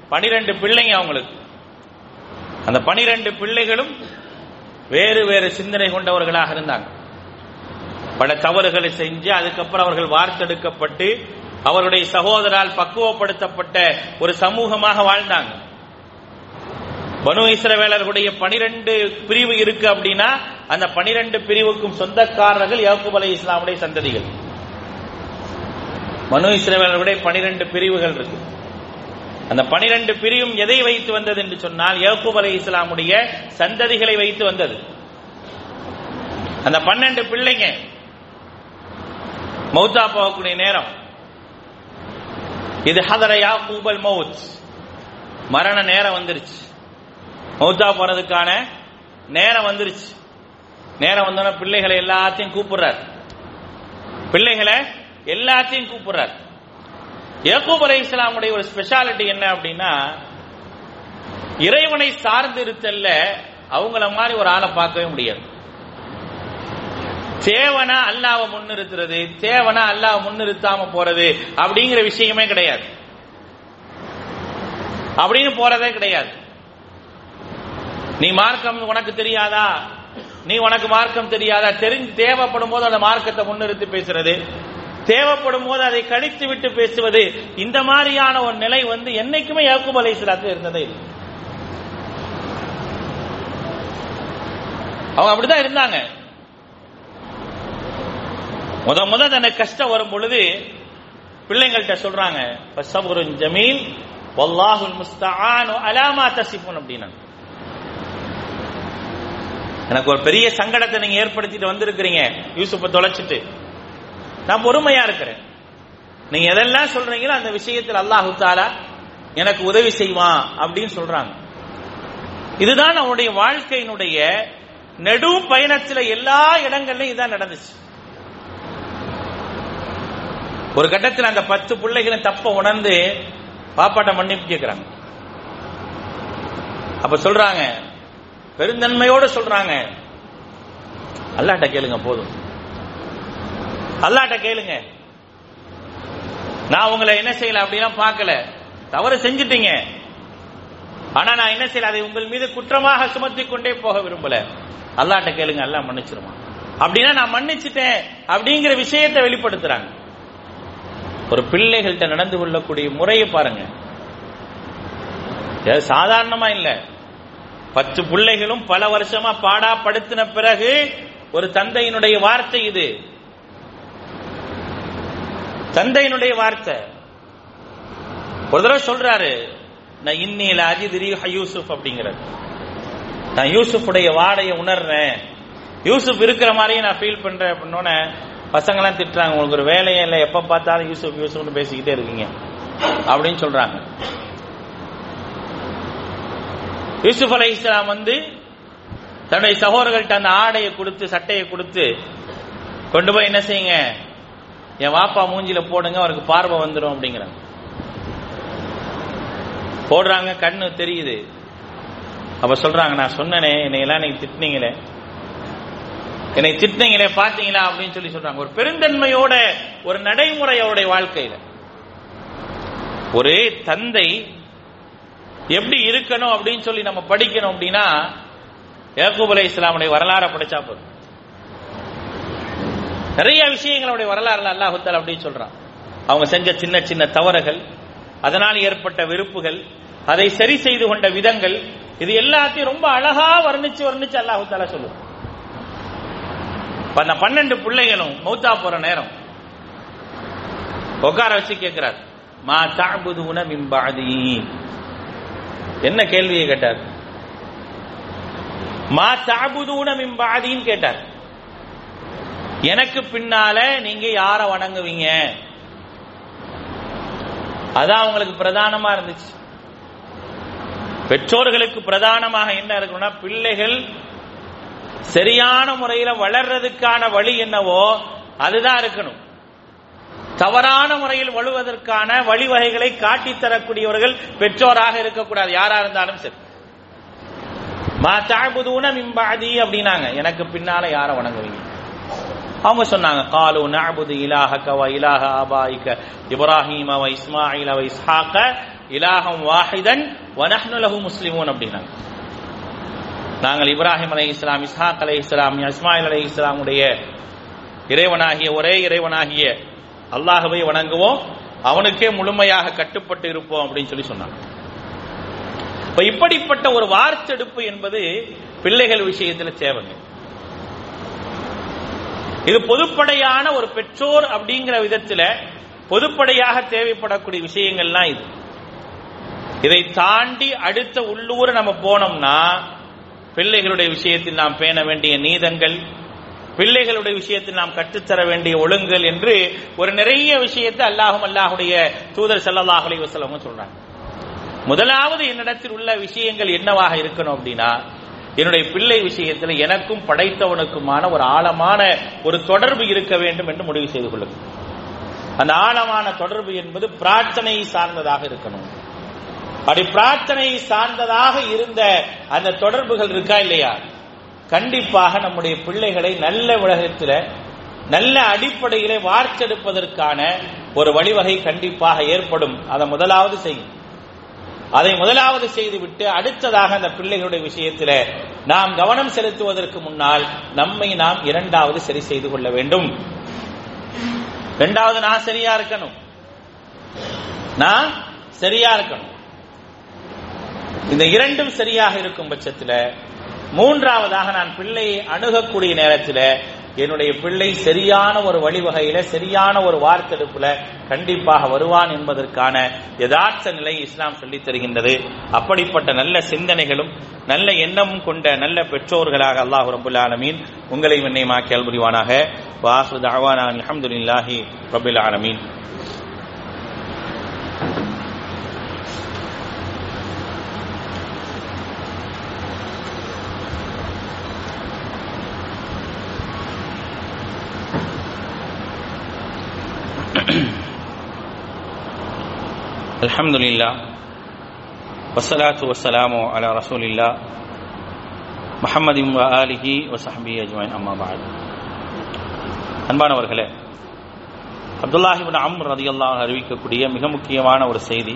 பனிரெண்டு பிள்ளைங்க அவங்களுக்கு. அந்த பனிரெண்டு பிள்ளைகளும் வேறு வேறு சிந்தனை கொண்டவர்களாக இருந்தாங்க. பல தவறுகளை செஞ்சு அதுக்கப்புறம் அவர்கள் வார்த்தெடுக்கப்பட்டு அவருடைய சகோதரால் பக்குவப்படுத்தப்பட்ட ஒரு சமூகமாக வாழ்ந்தாங்க. பனு இஸ்ரவேலர்களுடைய பனிரெண்டு பிரிவு இருக்கு அப்படின்னா அந்த பனிரெண்டு பிரிவுக்கும் சொந்தக்காரர்கள் யாக்கூப் அலை இஸ்லாமுடைய சந்ததிகள். மனு இஸ்ரேவர்களுடைய பனிரெண்டு பிரிவுகள் இருக்கு. அந்த பனிரெண்டு பிரிவும் எதை வைத்து வந்தது என்று சொன்னால் யாக்கூப் அலை இஸ்லாமுடைய சந்ததிகளை வைத்து வந்தது. அந்த பன்னெண்டு பிள்ளைங்க மௌத்தா போகக்கூடிய நேரம். இது ஹதர யாக்கூபல் மௌத். மரண நேரம் வந்துருச்சு. மௌத்தா போறதுக்கான நேரம் வந்துருச்சு. நேரம் வந்தோன்னா பிள்ளைகளை எல்லாத்தையும் கூப்பிடுறார். பிள்ளைகளை எல்லாத்தையும் கூப்பிடுறார். யாக்கூப் அலை இஸ்லாமுடைய ஒரு ஸ்பெஷாலிட்டி என்ன அப்படின்னா இறைவனை சார்ந்து இருத்தல்ல அவங்கள மாதிரி ஒரு ஆளை பார்க்கவே முடியாது. தேவனா அல்லாவை முன்னிறுத்துறது தேவனா அல்லாவை முன்னிறுத்தாம போறது அப்படிங்கிற விஷயமே கிடையாது. அப்படின்னு போறதே கிடையாது. நீ மார்க்கம் உனக்கு தெரியாதா? நீ உனக்கு மார்க்கம் தெரியாதா? தெரிஞ்சு தேவைப்படும் போது அந்த மார்க்கத்தை முன்னிறுத்தி பேசுறது. தேவைப்படும் போது அதை கடித்து விட்டு பேசுவது. இந்த மாதிரியான ஒரு நிலை வந்து என்னைக்குமே யாக்கூப் அலை இருந்ததே இல்லை. அவங்க அப்படிதான் இருந்தாங்க. முத முத தனக்கு கஷ்டம் வரும் பொழுது பிள்ளைங்கள்ட்ட சொல்றாங்க சபுருன் ஜமீல் வல்லாஹுல் முஸ்தான் அலாமா தசிஃபுன் அப்படின்னா எனக்கு ஒரு பெரிய சங்கடத்தை நீங்க ஏற்படுத்திட்டு வந்திருக்கிறீங்க. யூசுப்பை தொலைச்சிட்டு. நான் பொறுமையா இருக்கிறேன். நீங்க எதெல்லாம் சொல்றீங்களோ அந்த விஷயத்தில் அல்லாஹு தாலா எனக்கு உதவி செய்வான் அப்படின்னு சொல்றாங்க. இதுதான் அவனுடைய வாழ்க்கையினுடைய நெடும் பயணத்துல எல்லா இடங்கள்லயும் இதான் நடந்துச்சு. ஒரு கட்டத்தில் அந்த பத்து பிள்ளைகளும் தப்ப உணர்ந்து பாப்பாட்ட மன்னிப்பு கேட்கிறாங்க அப்ப சொல்றாங்க பெருந்தன்மையோடு சொல்றாங்க. அல்லாட்ட கேளுங்க போதும். அல்லாட்ட கேளுங்க. நான் உங்களை என்ன செய்யல அப்படிலாம் பார்க்கல. தவறு செஞ்சிட்டீங்க. ஆனா நான் என்ன செய்யல? அதை உங்கள் மீது குற்றமாக சுமத்தி கொண்டே போக விரும்பல. அல்லாட்ட கேளுங்க அல்லா மன்னிச்சிருமா அப்படின்னா நான் மன்னிச்சிட்டேன் அப்படிங்கிற விஷயத்தை வெளிப்படுத்துறாங்க. ஒரு பிள்ளைகள்கிட்ட நடந்து கொள்ளக்கூடிய முறையை பாருங்க. சாதாரணமா இல்லை. பத்து பிள்ளைகளும் பல வருஷமா பாடா படுத்தின பிறகு ஒரு தந்தையினுடைய வார்த்தை இது. தந்தையினுடைய வார்த்தை. ஒரு தடவை சொல்றாரு நான் இன்னில அஜிதிரி யூசுப் அப்படிங்கிறது நான் யூசுஃபுடைய வாடையை உணர்றேன். யூசுப் இருக்கிற மாதிரியே நான் ஃபீல் பண்றேன் அப்படின்னோடனே பசங்களாம் திட்டுறாங்க உங்களுக்கு ஒரு வேலையே இல்லை. எப்ப பார்த்தாலும் யூசுப் யூசுப்னு பேசிக்கிட்டே இருக்கீங்க. அப்படின்னு சொல்றாங்க. யூசுப் அலை இஸ்லாம் வந்து தன்னுடைய சகோதரர்கள்ட்ட அந்த ஆடையை கொடுத்து சட்டையை கொடுத்து கொண்டு போய் என்ன செய்யுங்க? என் வாப்பா மூஞ்சில போடுங்க அவருக்கு பார்வை வந்துடும் அப்படிங்கிறாங்க. போடுறாங்க கண்ணு தெரியுது. அப்ப சொல்றாங்க நான் சொன்னனே என்னையெல்லாம் நீங்க திட்டினீங்களே. என்னை திட்டினீங்களே பாத்தீங்களா அப்படின்னு சொல்லி சொல்றாங்க. ஒரு பெருந்தன்மையோட ஒரு நடைமுறை அவருடைய வாழ்க்கையில. ஒரு தந்தை எப்படி இருக்கணும் அப்படின்னு சொல்லி நம்ம படிக்கணும் அப்படின்னா யாக்கூப் அலை இஸ்லாமுடைய வரலாறை படிச்சா போதும். நிறைய விஷயங்களுடைய வரலாறுல அல்லாஹுத்தால் அப்படின்னு சொல்றான். அவங்க செஞ்ச சின்ன சின்ன தவறுகள் அதனால் ஏற்பட்ட வெறுப்புகள் அதை சரி செய்து கொண்ட விதங்கள் இது எல்லாத்தையும் ரொம்ப அழகா வர்ணிச்சு வர்ணிச்சு அல்லாஹுத்தால சொல்லுவோம் அந்த பன்னெண்டு பிள்ளைகளும் மௌத்தா போற நேரம். உட்கார வச்சு கேட்கிறார் மா தாபுது உணவிம்பாதி என்ன கேள்வியை கேட்டார்? மா தாபுது பாதின்னு கேட்டார். எனக்கு பின்னால நீங்க யார வணங்குவீங்க? அதான் அவங்களுக்கு பிரதானமா இருந்துச்சு. பெற்றோர்களுக்கு பிரதானமாக என்ன இருக்கணும்னா பிள்ளைகள் சரியான முறையில வளர்றதுக்கான வழி என்னவோ அதுதான் இருக்கணும். தவறான முறையில் வழுவதற்கான வழிவகைகளை காட்டித் தரக்கூடியவர்கள் பெற்றோராக இருக்கக்கூடாது யாரா இருந்தாலும் சரி. மா தாழ்புதூன மிம்பாதி அப்படின்னாங்க. எனக்கு பின்னால யார வணங்குவீங்க? அவங்க சொன்னாங்க காலு நஅபுது இலாஹக வ இலாஹ ஆபாயிக. இப்ராஹீம வ இஸ்மாயில வ இஸ்ஹாக இலாஹம் வாஹிதன் வ நஹ்னு லஹு முஸ்லிமூன் அப்படின்னாங்க. நாங்கள் இப்ராஹிம் அலை இஸ்லாம் இஸ்ஹாக் அலை இஸ்லாம் இஸ்மாயில் அலை இஸ்லாமுடைய இறைவனாகிய ஒரே இறைவனாகிய அல்லாஹவை வணங்குவோம் அவனுக்கே முழுமையாக கட்டுப்பட்டு இருப்போம் அப்படின்னு சொல்லி சொன்னாங்க. இப்ப இப்படிப்பட்ட ஒரு வார்த்தெடுப்பு என்பது பிள்ளைகள் விஷயத்துல தேவைங்க. இது பொதுப்படையான ஒரு பெற்றோர் அப்படிங்கிற விதத்துல பொதுப்படையாக தேவைப்படக்கூடிய விஷயங்கள்லாம் இது. இதை தாண்டி அடுத்த உள்ளூர் நம்ம போனோம்னா பிள்ளைகளுடைய விஷயத்தில் நாம் பேண வேண்டிய நீதங்கள் பிள்ளைகளுடைய விஷயத்தில் நாம் கற்றுத்தர வேண்டிய ஒழுங்குகள் என்று ஒரு நிறைய விஷயத்தை அல்லாஹும் அல்லாஹுடைய தூதர் செல்லல்லாஹ் அலைஹி சொல்றாங்க. முதலாவது என்னிடத்தில் உள்ள விஷயங்கள் என்னவாக இருக்கணும் அப்படின்னா என்னுடைய பிள்ளை விஷயத்தில் எனக்கும் படைத்தவனுக்குமான ஒரு ஆழமான ஒரு தொடர்பு இருக்க வேண்டும் என்று முடிவு செய்து கொள்ளுங்கள். அந்த ஆழமான தொடர்பு என்பது பிரார்த்தனை சார்ந்ததாக இருக்கணும். அப்படி பிரார்த்தனை சார்ந்ததாக இருந்த அந்த தொடர்புகள் இருக்கா இல்லையா? கண்டிப்பாக நம்முடைய பிள்ளைகளை நல்ல உலகத்தில் நல்ல அடிப்படையிலே வார்த்தெடுப்பதற்கான ஒரு வழிவகை கண்டிப்பாக ஏற்படும். அதை முதலாவது செய்யும் அதை முதலாவது செய்துவிட்டு அடுத்ததாக அந்த பிள்ளைகளுடைய விஷயத்தில் நாம் கவனம் செலுத்துவதற்கு முன்னால் நம்மை நாம் இரண்டாவது சரி செய்து கொள்ள வேண்டும். இரண்டாவது நான் சரியா இருக்கணும்? நான் சரியா இருக்கணும். இந்த இரண்டும் சரியாக இருக்கும் பட்சத்தில் மூன்றாவதாக நான் பிள்ளையை அணுகக்கூடிய நேரத்தில் என்னுடைய பிள்ளை சரியான ஒரு வழிவகையில சரியான ஒரு வார்த்தெடுப்புல கண்டிப்பாக வருவான் என்பதற்கான யதார்த்த நிலை இஸ்லாம் சொல்லித் தருகின்றது. அப்படிப்பட்ட நல்ல சிந்தனைகளும் நல்ல எண்ணமும் கொண்ட நல்ல பெற்றோர்களாக அல்லாஹ் ரபுல் ஆலமீன் உங்களை என்னை மாக்கியால் புரிவானாக வாசு தாவானா அலமதுல்லாஹி ரபுல் ஆலமீன். الحمد لله والصلاة والسلام على رسول الله محمد وآله وصحبه أجمعين أما بعد அன்பானவர்களே அப்துல்லாஹிபின் அம் ரதியல்லா அறிவிக்கக்கூடிய மிக முக்கியமான ஒரு செய்தி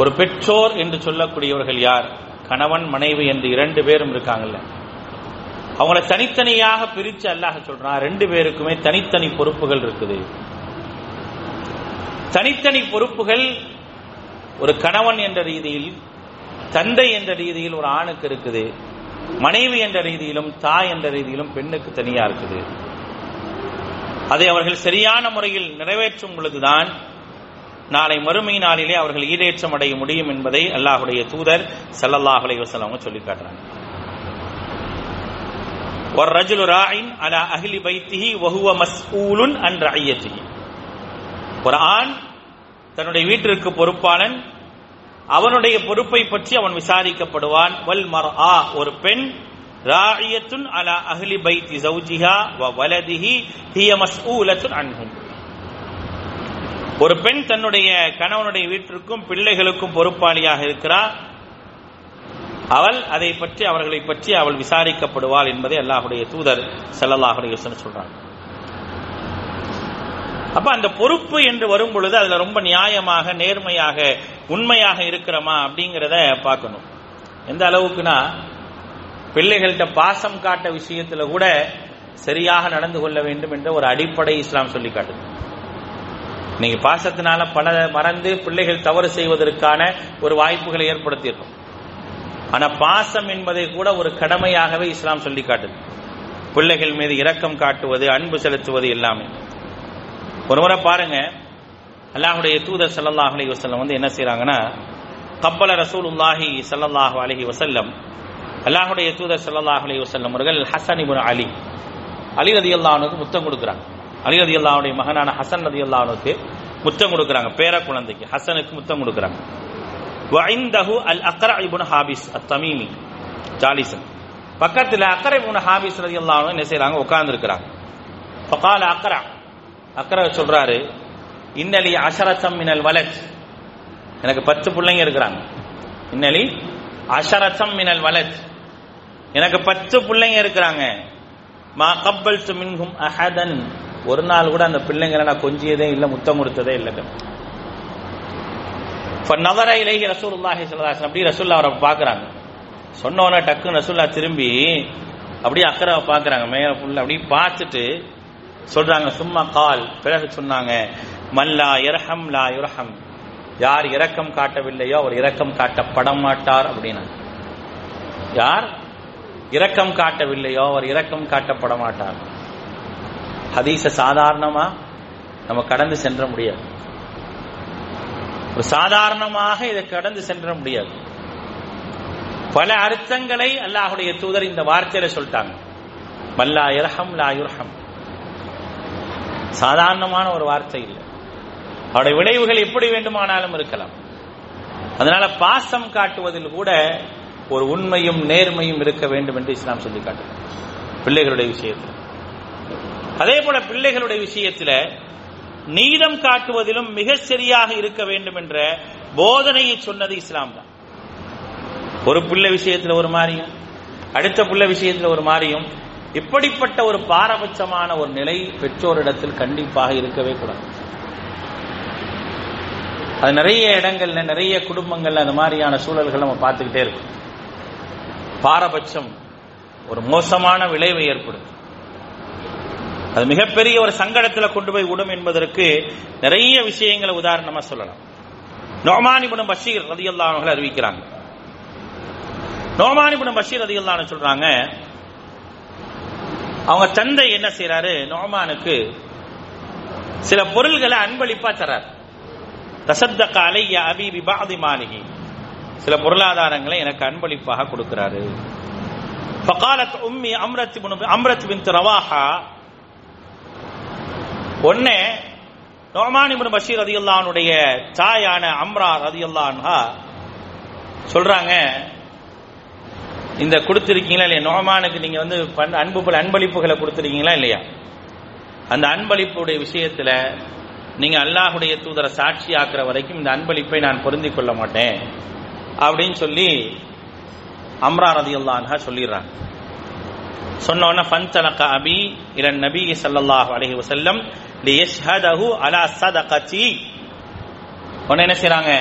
ஒரு பெற்றோர் என்று சொல்லக்கூடியவர்கள் யார் கணவன் மனைவி என்று இரண்டு பேரும் இருக்காங்கல்ல அவங்கள தனித்தனியாக பிரிச்சு அல்லாஹ் சொல்றான் ரெண்டு பேருக்குமே தனித்தனி பொறுப்புகள் இருக்குது தனித்தனி பொறுப்புகள் ஒரு கணவன் என்ற ரீதியில் தந்தை என்ற ரீதியில் ஒரு ஆணுக்கு இருக்குது மனைவி என்ற ரீதியிலும் தாய் என்ற ரீதியிலும் பெண்ணுக்கு தனியா இருக்குது. அதை அவர்கள் சரியான முறையில் நிறைவேற்றும் பொழுதுதான் நாளை மறுமை நாளிலே அவர்கள் ஈடேற்றம் அடைய முடியும் என்பதை அல்லாஹுடைய தூதர் சல்லல்லாஹ் அலைஹி சொல்லி காட்டுறாங்க. ஒரு ரஜுலு ராயின் அலா அகிலி பைத்திஹி வஹுவ மஸ்ஊலுன் அன் ரஐயத்திஹி ஒரு ஆண் தன்னுடைய வீட்டிற்கு பொறுப்பாளன் அவனுடைய பொறுப்பை பற்றி அவன் விசாரிக்கப்படுவான். வல் மர் ஆ ஒரு பெண் ராயத்துன் அலா அஹ்லி பைத்தி சௌஜிஹா வ வலதிஹி ஹிய மஸ்ஊலத்துன் அன்ஹும். ஒரு பெண் தன்னுடைய கணவனுடைய வீட்டிற்கும் பிள்ளைகளுக்கும் பொறுப்பாளியாக இருக்கிறார். அவள் அதை பற்றி அவர்களை பற்றி அவள் விசாரிக்கப்படுவாள் என்பதை அல்லாஹுடைய தூதர் செல்லல்லாஹுடைய சொல்றாங்க அப்ப அந்த பொறுப்பு என்று வரும் பொழுது அதுல ரொம்ப நியாயமாக நேர்மையாக உண்மையாக இருக்கிறோமா அப்படிங்கிறத பார்க்கணும். எந்த அளவுக்குனா பிள்ளைகள்கிட்ட பாசம் காட்ட விஷயத்துல கூட சரியாக நடந்து கொள்ள வேண்டும் என்ற ஒரு அடிப்படை இஸ்லாம் சொல்லி காட்டுது. நீங்க பாசத்தினால பல மறந்து பிள்ளைகள் தவறு செய்வதற்கான ஒரு வாய்ப்புகளை ஏற்படுத்தியிருக்கும். ஆனா பாசம் என்பதை கூட ஒரு கடமையாகவே இஸ்லாம் சொல்லி காட்டுது. பிள்ளைகள் மீது இரக்கம் காட்டுவது அன்பு செலுத்துவது எல்லாமே. ஒரு முறை பாருங்க. அல்லாஹுடைய தூதர் சல்லாஹ் அலி வசல்லம் வந்து என்ன செய்யறாங்கன்னா கப்பல ரசூல் உல்லாஹி சல்லல்லாஹு அலஹி வசல்லம் அல்லாஹுடைய தூதர் சல்லாஹ் அலி வசல்லம் அவர்கள் ஹசன் இபுன் அலி அலி ரதி அல்லாஹனுக்கு முத்தம் கொடுக்குறாங்க. அலி ரதி அல்லாவுடைய மகனான ஹசன் ரதி அல்லாஹனுக்கு முத்தம் கொடுக்குறாங்க. பேர குழந்தைக்கு ஹசனுக்கு முத்தம் கொடுக்குறாங்க. வைந்தஹு அல் அக்ரா இபுன் ஹாபிஸ் அத் தமீமி ஜாலிசன். பக்கத்தில் அக்கரை இபுன் ஹாபிஸ் ரதி அல்லாஹனு என்ன செய்யறாங்க உட்கார்ந்து இருக்கிறாங்க ஃபகால அக்கறை சொல்றாரு இன்னலி அசரசம் மினல் வலத். எனக்கு பத்து பிள்ளைங்க இருக்கிறாங்க. இன்னலி அசரசம் மினல் வலத். எனக்கு பத்து பிள்ளைங்க இருக்கிறாங்க. மா கப்பல் மின்ஹும் அஹதன். ஒரு நாள் கூட அந்த பிள்ளைங்களை நான் கொஞ்சியதே இல்லை முத்தம் கொடுத்ததே இல்லை. நவர இலகி ரசூல்லாஹி ஸல்லல்லாஹு அப்படி ரசூல்லா அவரை பார்க்குறாங்க. சொன்னோன்னே டக்குன்னு ரசூல்லா திரும்பி அப்படியே அக்கறை பார்க்குறாங்க. மேல புள்ள அப்படி பார்த்துட்டு சொல்றாங்க சும்மா கால். பிறகு சொன்னாங்க மல்லா இரஹம் லா யுரஹம். யார் இரக்கம் காட்டவில்லையோ அவர் இரக்கம் காட்டப்பட மாட்டார் அப்படின்னா. யார்? இரக்கம் காட்டவில்லையோ அவர் இரக்கம் காட்டப்பட மாட்டார் ஹதீச சாதாரணமா நம்ம கடந்து சென்ற முடியாது. ஒரு சாதாரணமாக இதை கடந்து சென்ற முடியாது. பல அர்த்தங்களை அல்லாஹுடைய தூதர் இந்த வார்த்தையில சொல்லிட்டாங்க. மல்லா இரஹம் லா யுர்ஹம். சாதாரணமான ஒரு வார்த்தை இல்லை. அவருடைய விளைவுகள் எப்படி வேண்டுமானாலும் இருக்கலாம். அதனால பாசம் காட்டுவதில் கூட ஒரு உண்மையும் நேர்மையும் இருக்க வேண்டும் என்று இஸ்லாம் சொல்லி காட்டுது பிள்ளைகளுடைய விஷயத்தில். அதே போல பிள்ளைகளுடைய விஷயத்தில் நீதம் காட்டுவதிலும் மிக சரியாக இருக்க வேண்டும் என்ற போதனையை சொன்னது இஸ்லாம் தான். ஒரு பிள்ளை விஷயத்தில் ஒரு மாதிரியும் அடுத்த பிள்ளை விஷயத்தில் ஒரு மாதிரியும் இப்படிப்பட்ட ஒரு பாரபட்சமான ஒரு நிலை பெற்றோரிடத்தில் கண்டிப்பாக இருக்கவே கூடாது. அது நிறைய இடங்கள்ல நிறைய குடும்பங்கள்ல அந்த மாதிரியான சூழல்கள் நம்ம பார்த்துக்கிட்டே இருக்கோம். பாரபட்சம் ஒரு மோசமான விளைவை ஏற்படும் அது மிகப்பெரிய ஒரு சங்கடத்தில் கொண்டு போய் விடும் என்பதற்கு நிறைய விஷயங்களை உதாரணமா சொல்லலாம். நோமானிபுனம் பஷீர் ரதியல்லானவர்கள் அறிவிக்கிறாங்க. நோமானிபுனம் பஷீர் ரதியல்லான சொல்றாங்க அவங்க தந்தை என்ன செய்யறாரு நோமானுக்கு சில பொருள்களை அன்பளிப்பா தரார் தசத்தக அலைய அபிபி பாதி மாளிகை சில பொருளாதாரங்களை எனக்கு அன்பளிப்பாக கொடுக்கிறாரு. பகாலத் உம்மி அம்ரத் அம்ரத் பின் ரவாஹா. ஒன்னே நோமான் இப்னு பஷீர் ரதியுல்லானுடைய தாயான அம்ரா ரதியுல்லான்ஹா சொல்றாங்க இந்த கொடுத்துருக்கீங்களா இல்லையா? நோமானுக்கு நீங்க வந்து அன்பு போல அன்பளிப்புகளை கொடுத்துருக்கீங்களா இல்லையா? அந்த அன்பளிப்புடைய விஷயத்துல நீங்க அல்லாஹுடைய தூதரை சாட்சி ஆக்குற வரைக்கும் இந்த அன்பளிப்பை நான் பொருந்திக் கொள்ள மாட்டேன் அப்படின்னு சொல்லி அம்ரா ரதியுல்லான்ஹா சொல்லிடுறாங்க. சொன்ன உடனே ஃபன்தலக அபி இல நபி ஸல்லல்லாஹு அலைஹி எஸ் ஹதஹு அலா ஸதகதி உடனே என்ன செய்யறாங்க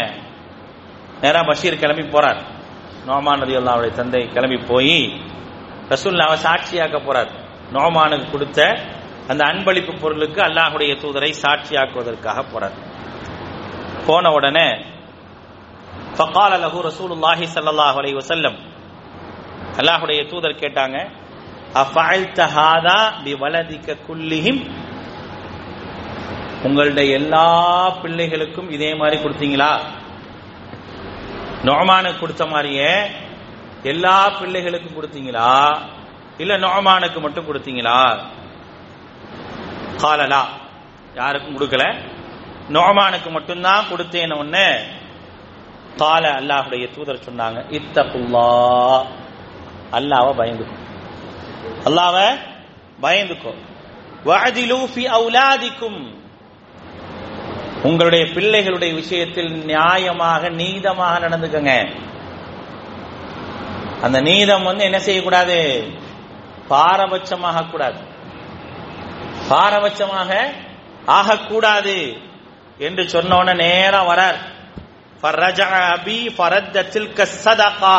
நேரா பஷீர் கிளம்பி போறார். நோமான் நதி அல்லாவுடைய தந்தை கிளம்பி போய் ரசூல்லாவை சாட்சியாக்க போறார். நோமானுக்கு கொடுத்த அந்த அன்பளிப்பு பொருளுக்கு அல்லாஹுடைய தூதரை சாட்சியாக்குவதற்காக போறார். போன உடனே ஃபக்கால் அலஹூ ரசூலுல்லாஹி சல்லாஹ் அலை வசல்லம் அல்லாஹுடைய தூதர் கேட்டாங்க உங்களுடைய எல்லா பிள்ளைகளுக்கும் இதே மாதிரி கொடுத்தீங்களா? நோமானுக்கு கொடுத்த மாதிரியே எல்லா பிள்ளைகளுக்கும் கொடுத்தீங்களா? இல்ல நோமானுக்கு மட்டும் கொடுத்தீங்களா? காலலா. யாருக்கும் கொடுக்கல? நோமானுக்கு மட்டும்தான் கொடுத்தேன்னு ஒன்னு கால அல்லாஹுடைய தூதர் சொன்னாங்க இத்தகுல்லா. அல்லாஹ்வை பயந்துக்கும் அல்லாஹ்வை பயந்துக்கும் வஅதிலு ஃபி அவுலாதிக்கும். உங்களுடைய பிள்ளைகளுடைய விஷயத்தில் நியாயமாக நீதமாக நடந்துக்கங்க. அந்த நீதம் வந்து என்ன செய்யக்கூடாது? பாரபட்சமாக கூடாது. பாரபட்சமாக ஆகக்கூடாது என்று சொன்னோன நேரம் வரார். ஃபர்ரஜஅ அபி ஃபரத்த தில்க ஸதகா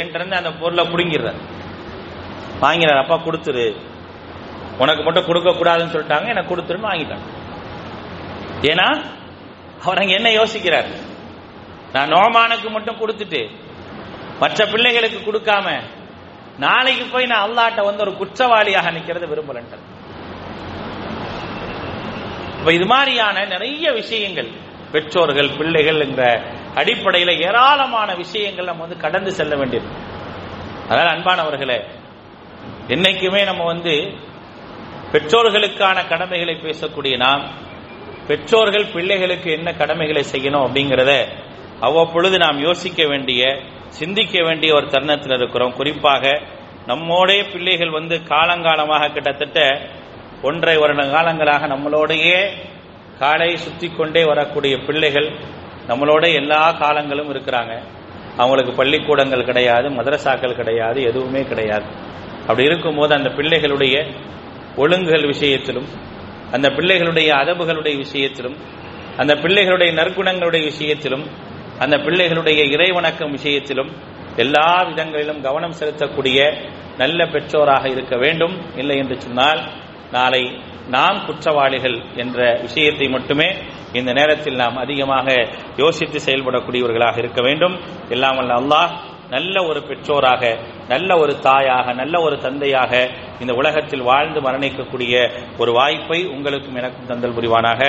என்று அந்த பொருளை புடுங்கிறார் வாங்கிறார் அப்பா கொடுத்துரு. உனக்கு மட்டும் கொடுக்க கூடாதுன்னு சொல்லிட்டாங்க எனக்கு கொடுத்துருன்னு வாங்கிட்டாங்க. ஏன்னா அவர் அங்க என்ன யோசிக்கிறார்? நான் நோமானுக்கு மட்டும் கொடுத்துட்டு மற்ற பிள்ளைகளுக்கு கொடுக்காம நாளைக்கு போய் நான் அல்லாட்ட வந்து ஒரு குற்றவாளியாக நிற்கிறது விரும்பலன்ட்டு இப்ப இது மாதிரியான நிறைய விஷயங்கள் பெற்றோர்கள் பிள்ளைகள் என்ற அடிப்படையில ஏராளமான விஷயங்கள் நம்ம வந்து கடந்து செல்ல வேண்டியது. அதனால் அன்பானவர்களே என்னைக்குமே நம்ம வந்து பெற்றோர்களுக்கான கடமைகளை பேசக்கூடிய நாம் பெற்றோர்கள் பிள்ளைகளுக்கு என்ன கடமைகளை செய்யணும் அப்படிங்கிறத அவ்வப்பொழுது நாம் யோசிக்க வேண்டிய சிந்திக்க வேண்டிய ஒரு தருணத்தில் இருக்கிறோம். குறிப்பாக நம்மோடைய பிள்ளைகள் வந்து காலங்காலமாக கிட்டத்தட்ட ஒன்றை வருட காலங்களாக நம்மளோடையே காலை சுத்தி கொண்டே வரக்கூடிய பிள்ளைகள் நம்மளோட எல்லா காலங்களும் இருக்கிறாங்க. அவங்களுக்கு பள்ளிக்கூடங்கள் கிடையாது மதரசாக்கள் கிடையாது எதுவுமே கிடையாது. அப்படி இருக்கும்போது அந்த பிள்ளைகளுடைய ஒழுங்குகள் விஷயத்திலும் அந்த பிள்ளைகளுடைய அதபுகளுடைய விஷயத்திலும் அந்த பிள்ளைகளுடைய நற்குணங்களுடைய விஷயத்திலும் அந்த பிள்ளைகளுடைய இறைவணக்கம் விஷயத்திலும் எல்லா விதங்களிலும் கவனம் செலுத்தக்கூடிய நல்ல பெற்றோராக இருக்க வேண்டும். இல்லை என்று சொன்னால் நாளை நாம் குற்றவாளிகள் என்ற விஷயத்தை மட்டுமே இந்த நேரத்தில் நாம் அதிகமாக யோசித்து செயல்படக்கூடியவர்களாக இருக்க வேண்டும். எல்லாம் வல்ல அல்லாஹ் நல்ல ஒரு பெற்றோராக நல்ல ஒரு தாயாக நல்ல ஒரு தந்தையாக இந்த உலகத்தில் வாழ்ந்து மரணிக்கக்கூடிய ஒரு வாய்ப்பை உங்களுக்கும் எனக்கும் தந்தல் புரிவானாக.